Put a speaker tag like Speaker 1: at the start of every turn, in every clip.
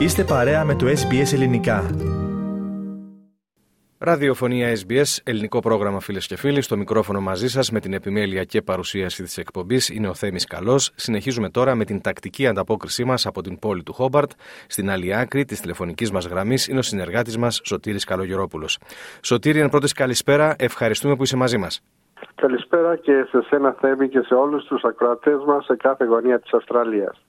Speaker 1: Είστε παρέα με το SBS Ελληνικά.
Speaker 2: Ραδιοφωνία SBS, ελληνικό πρόγραμμα φίλες και φίλοι. Στο μικρόφωνο μαζί σας με την επιμέλεια και παρουσίαση της εκπομπής είναι ο Θέμης Καλός. Συνεχίζουμε τώρα με την τακτική ανταπόκρισή μας από την πόλη του Χόμπαρτ. Στην άλλη άκρη της τηλεφωνικής μας γραμμής είναι ο συνεργάτης μας Σωτήρης Καλογερόπουλος. Σωτήρη, εν πρώτης καλησπέρα. Ευχαριστούμε που είσαι μαζί μας.
Speaker 3: Καλησπέρα και σε σένα Θέμη και σε όλους τους ακροατές μας σε κάθε γωνία της Αυστραλίας.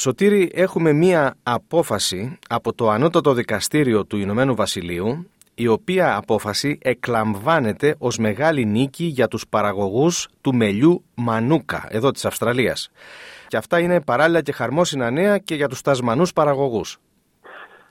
Speaker 2: Σωτήρη, έχουμε μία απόφαση από το Ανώτατο Δικαστήριο του Ηνωμένου Βασιλείου, η οποία απόφαση εκλαμβάνεται ως μεγάλη νίκη για τους παραγωγούς του μελιού Μανούκα, εδώ της Αυστραλίας. Και αυτά είναι παράλληλα και χαρμόσυνα νέα και για τους τασμανούς παραγωγούς.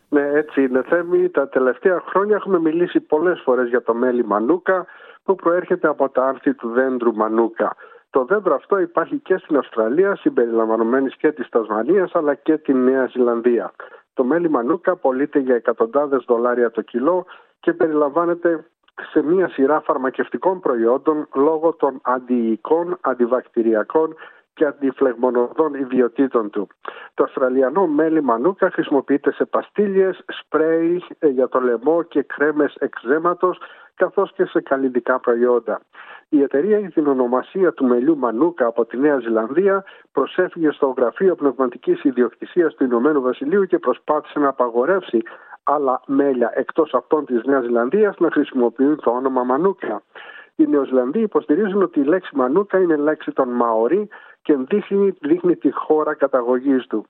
Speaker 3: Ναι, έτσι είναι Θέμη. Τα τελευταία χρόνια έχουμε μιλήσει πολλές φορές για το μέλι Μανούκα που προέρχεται από τα άρθη του δέντρου Μανούκα. Το δέντρο αυτό υπάρχει και στην Αυστραλία, συμπεριλαμβανομένης και της Τασμανίας αλλά και τη Νέα Ζηλανδία. Το μέλι μανούκα πωλείται για εκατοντάδες δολάρια το κιλό και περιλαμβάνεται σε μία σειρά φαρμακευτικών προϊόντων λόγω των αντιοικών, αντιβακτηριακών και αντιφλεγμονωδών ιδιωτήτων του. Το Αυστραλιανό μέλι μανούκα χρησιμοποιείται σε παστίλιες, σπρέι ε, για το λαιμό και κρέμες εξέματος καθώς και σε καλλιτικά προϊόντα. Η εταιρεία για την ονομασία του μελιού Μανούκα από τη Νέα Ζηλανδία προσέφυγε στο Γραφείο Πνευματικής Ιδιοκτησίας του Ηνωμένου Βασιλείου και προσπάθησε να απαγορεύσει άλλα μέλια εκτός αυτών της Νέας Ζηλανδίας να χρησιμοποιούν το όνομα Μανούκα. Οι Νεοζηλανδοί υποστηρίζουν ότι η λέξη Μανούκα είναι λέξη των Μαωρί και δείχνει, δείχνει τη χώρα καταγωγής του.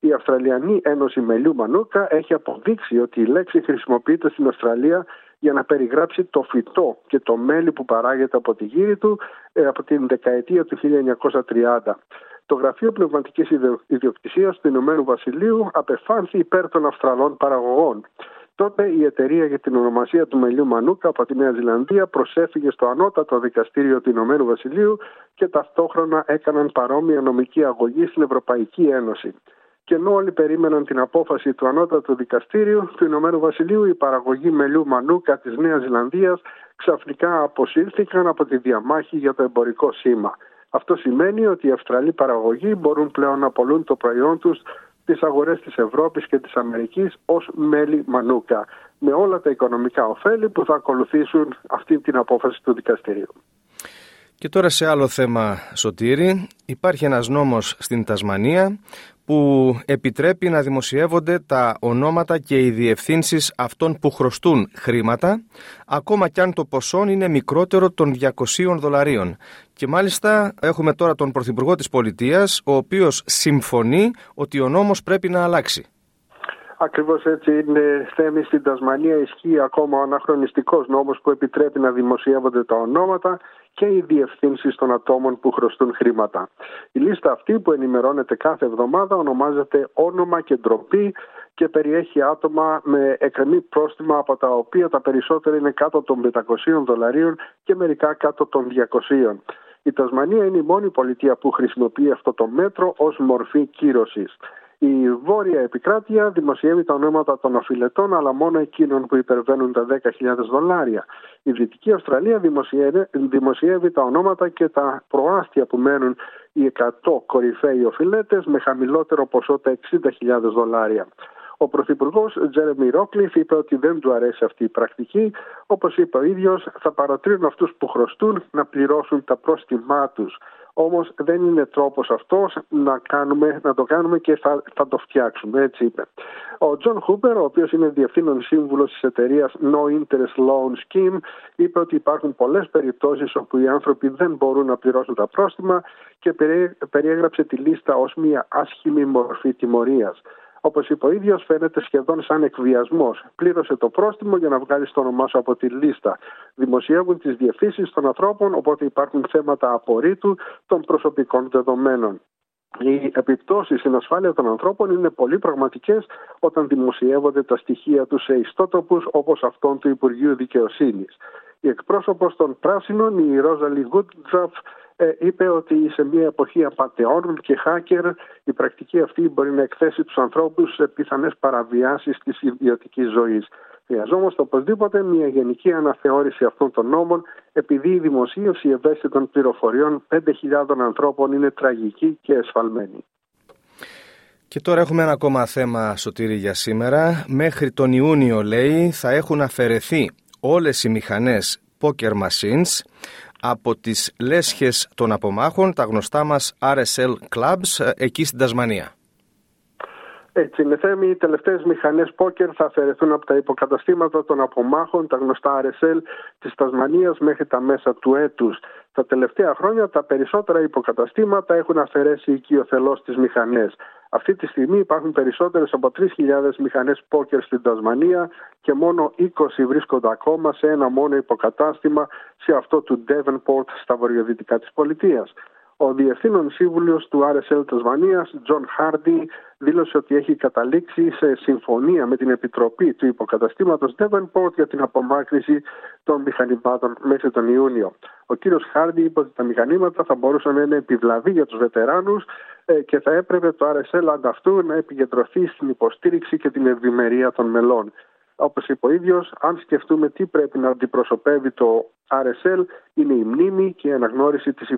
Speaker 3: Η Αυστραλιανή Ένωση Μελιού Μανούκα έχει αποδείξει ότι η λέξη χρησιμοποιείται στην Αυστραλία για να περιγράψει το φυτό και το μέλι που παράγεται από τη γύρι του ε, από την δεκαετία του 1930. Το Γραφείο Πνευματικής Ιδιοκτησίας του Ηνωμένου Βασιλείου απεφάνθη υπέρ των Αυστραλών παραγωγών. Τότε η εταιρεία για την ονομασία του μελιού Μανούκα από τη Νέα Ζηλανδία προσέφυγε στο ανώτατο δικαστήριο του Ηνωμένου Βασιλείου και ταυτόχρονα έκαναν παρόμοια νομική αγωγή στην Ευρωπαϊκή Ένωση και ενώ όλοι περίμεναν την απόφαση του ανώτατου δικαστήριου του Ηνωμένου Βασιλείου, η παραγωγή μελιού μανούκα της Νέας Ζηλανδίας ξαφνικά αποσύρθηκαν από τη διαμάχη για το εμπορικό σήμα. Αυτό σημαίνει ότι οι Αυστραλοί παραγωγοί μπορούν πλέον να πολλούν το προϊόν τους στις αγορές της Ευρώπης και της Αμερικής ως μέλι μανούκα με όλα τα οικονομικά ωφέλη που θα ακολουθήσουν αυτή την απόφαση του δικαστηρίου.
Speaker 2: Και τώρα σε άλλο θέμα, Σωτήρη, υπάρχει ένας νόμος στην Τασμανία που επιτρέπει να δημοσιεύονται τα ονόματα και οι διευθύνσεις αυτών που χρωστούν χρήματα, ακόμα κι αν το ποσό είναι μικρότερο των 200 δολαρίων. Και μάλιστα έχουμε τώρα τον Πρωθυπουργό της Πολιτείας, ο οποίος συμφωνεί ότι ο νόμος πρέπει να αλλάξει.
Speaker 3: Ακριβώς έτσι είναι θέμη στην Τασμανία. Ισχύει ακόμα ο αναχρονιστικός νόμος που επιτρέπει να δημοσιεύονται τα ονόματα και οι διευθύνσεις των ατόμων που χρωστούν χρήματα. Η λίστα αυτή που ενημερώνεται κάθε εβδομάδα ονομάζεται όνομα και ντροπή και περιέχει άτομα με εκκρεμή πρόστιμα από τα οποία τα περισσότερα είναι κάτω των 500 δολαρίων και μερικά κάτω των 200. Η Τασμανία είναι η μόνη πολιτεία που χρησιμοποιεί αυτό το μέτρο ως μορφή κύρωσης. Η βόρεια επικράτεια δημοσιεύει τα ονόματα των οφειλετών, αλλά μόνο εκείνων που υπερβαίνουν τα 10.000 δολάρια. Η Δυτική Αυστραλία δημοσιεύει, δημοσιεύει τα ονόματα και τα προάστια που μένουν οι 100 κορυφαίοι οφειλέτες με χαμηλότερο ποσό τα 60.000 δολάρια. Ο Πρωθυπουργός Τζέρεμι Ρόκλιφ είπε ότι δεν του αρέσει αυτή η πρακτική. Όπως είπε ο ίδιος, θα παροτρύνουν αυτούς που χρωστούν να πληρώσουν τα πρόστιμά τους. Όμως δεν είναι τρόπος αυτός να, κάνουμε, να το κάνουμε και θα, θα το φτιάξουμε, έτσι είπε. Ο Τζον Χούπερ, ο οποίος είναι διευθύνων σύμβουλος της εταιρείας No Interest Loan Scheme, είπε ότι υπάρχουν πολλές περιπτώσεις όπου οι άνθρωποι δεν μπορούν να πληρώσουν τα πρόστιμα και περιέγραψε τη λίστα ως μια άσχημη μορφή τιμωρίας. Όπως είπε ο ίδιος, φαίνεται σχεδόν σαν εκβιασμός. Πλήρωσε το πρόστιμο για να βγάλει το όνομά σου από τη λίστα. Δημοσιεύουν τις διευθύνσεις των ανθρώπων, οπότε υπάρχουν θέματα απορρίτου των προσωπικών δεδομένων. Οι επιπτώσεις στην ασφάλεια των ανθρώπων είναι πολύ πραγματικές όταν δημοσιεύονται τα στοιχεία τους σε ιστότοπους όπως αυτόν του Υπουργείου Δικαιοσύνης. Η εκπρόσωπος των Πράσινων, η Ρόζαλι Γκούτζαφ, ε, είπε ότι σε μια εποχή απαταιών και hacker η πρακτική αυτή μπορεί να εκθέσει τους ανθρώπους σε πιθανές παραβιάσεις της ιδιωτικής ζωής. Χρειαζόμαστε οπωσδήποτε μια γενική αναθεώρηση αυτών των νόμων επειδή η δημοσίευση ευαίσθητων πληροφοριών 5.000 ανθρώπων είναι τραγική και εσφαλμένη.
Speaker 2: Και τώρα έχουμε ένα ακόμα θέμα, Σωτήρη, για σήμερα. Μέχρι τον Ιούνιο, λέει, θα έχουν αφαιρεθεί όλες οι μηχανές poker machines από τις λέσχες των απομάχων, τα γνωστά μας RSL Clubs, ε, εκεί στην Τασμανία.
Speaker 3: Έτσι είναι θέμη, οι τελευταίες μηχανές πόκερ θα αφαιρεθούν από τα υποκαταστήματα των απομάχων, τα γνωστά RSL της Τασμανίας μέχρι τα μέσα του έτους. Τα τελευταία χρόνια τα περισσότερα υποκαταστήματα έχουν αφαιρέσει οικειοθελώς τις μηχανές. Αυτή τη στιγμή υπάρχουν περισσότερες από 3.000 μηχανές πόκερ στην Τασμανία και μόνο 20 βρίσκονται ακόμα σε ένα μόνο υποκατάστημα σε αυτό του Devonport στα βορειοδυτικά της πολιτείας. Ο Διευθύνων Σύμβουλος του RSL Τασμανίας, Τζον Χάρντι, δήλωσε ότι έχει καταλήξει σε συμφωνία με την Επιτροπή του Υποκαταστήματος Devonport για την απομάκρυση των μηχανημάτων μέχρι τον Ιούνιο. Ο κύριος Χάρντι είπε ότι τα μηχανήματα θα μπορούσαν να είναι επιβλαβή για τους βετεράνους ε, και θα έπρεπε το RSL ανταυτού να επικεντρωθεί στην υποστήριξη και την ευημερία των μελών. Όπως είπε ο ίδιος, αν σκεφτούμε τι πρέπει να αντιπροσωπεύει το RSL, είναι η μνήμη και η αναγνώριση της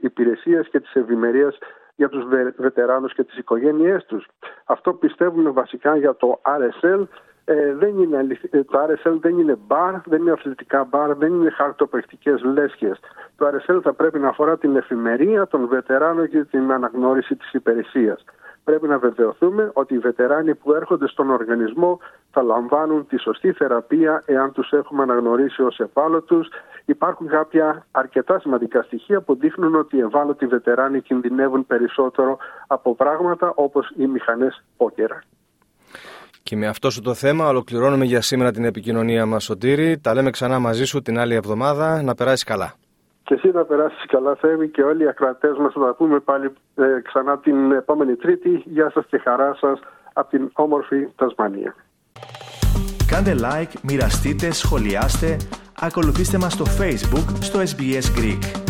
Speaker 3: υπηρεσίας και της ευημερίας για τους βετεράνους και τις οικογένειές τους. Αυτό πιστεύουμε βασικά για το RSL. Ε, δεν είναι, ε, το RSL δεν είναι μπαρ, δεν είναι αθλητικά μπαρ, δεν είναι χαρτοπαιχτικές λέσχες. Το RSL θα πρέπει να αφορά την εφημερία των βετεράνων και την αναγνώριση της υπηρεσίας πρέπει να βεβαιωθούμε ότι οι βετεράνοι που έρχονται στον οργανισμό θα λαμβάνουν τη σωστή θεραπεία εάν τους έχουμε αναγνωρίσει ως ευάλωτους. Υπάρχουν κάποια αρκετά σημαντικά στοιχεία που δείχνουν ότι οι ευάλωτοι βετεράνοι κινδυνεύουν περισσότερο από πράγματα όπως οι μηχανές πόκερα.
Speaker 2: Και με αυτό σου το θέμα ολοκληρώνουμε για σήμερα την επικοινωνία μας Σωτήρη. Τα λέμε ξανά μαζί σου την άλλη εβδομάδα. Να περάσεις καλά.
Speaker 3: Και εσύ να περάσεις καλά, Θέμη, και όλοι οι ακρατέ μας θα τα πούμε πάλι ε, ξανά την επόμενη Τρίτη. Γεια σας και χαρά σας από την όμορφη Τασμανία.
Speaker 1: Κάντε like, μοιραστείτε, σχολιάστε, ακολουθήστε μας στο Facebook στο SBS Greek.